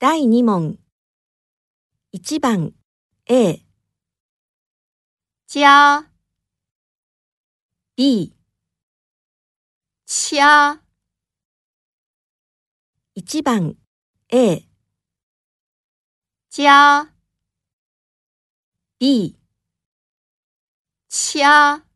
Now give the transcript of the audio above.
第2問。1番。A、加、B、掐、1番。A、加、B、掐。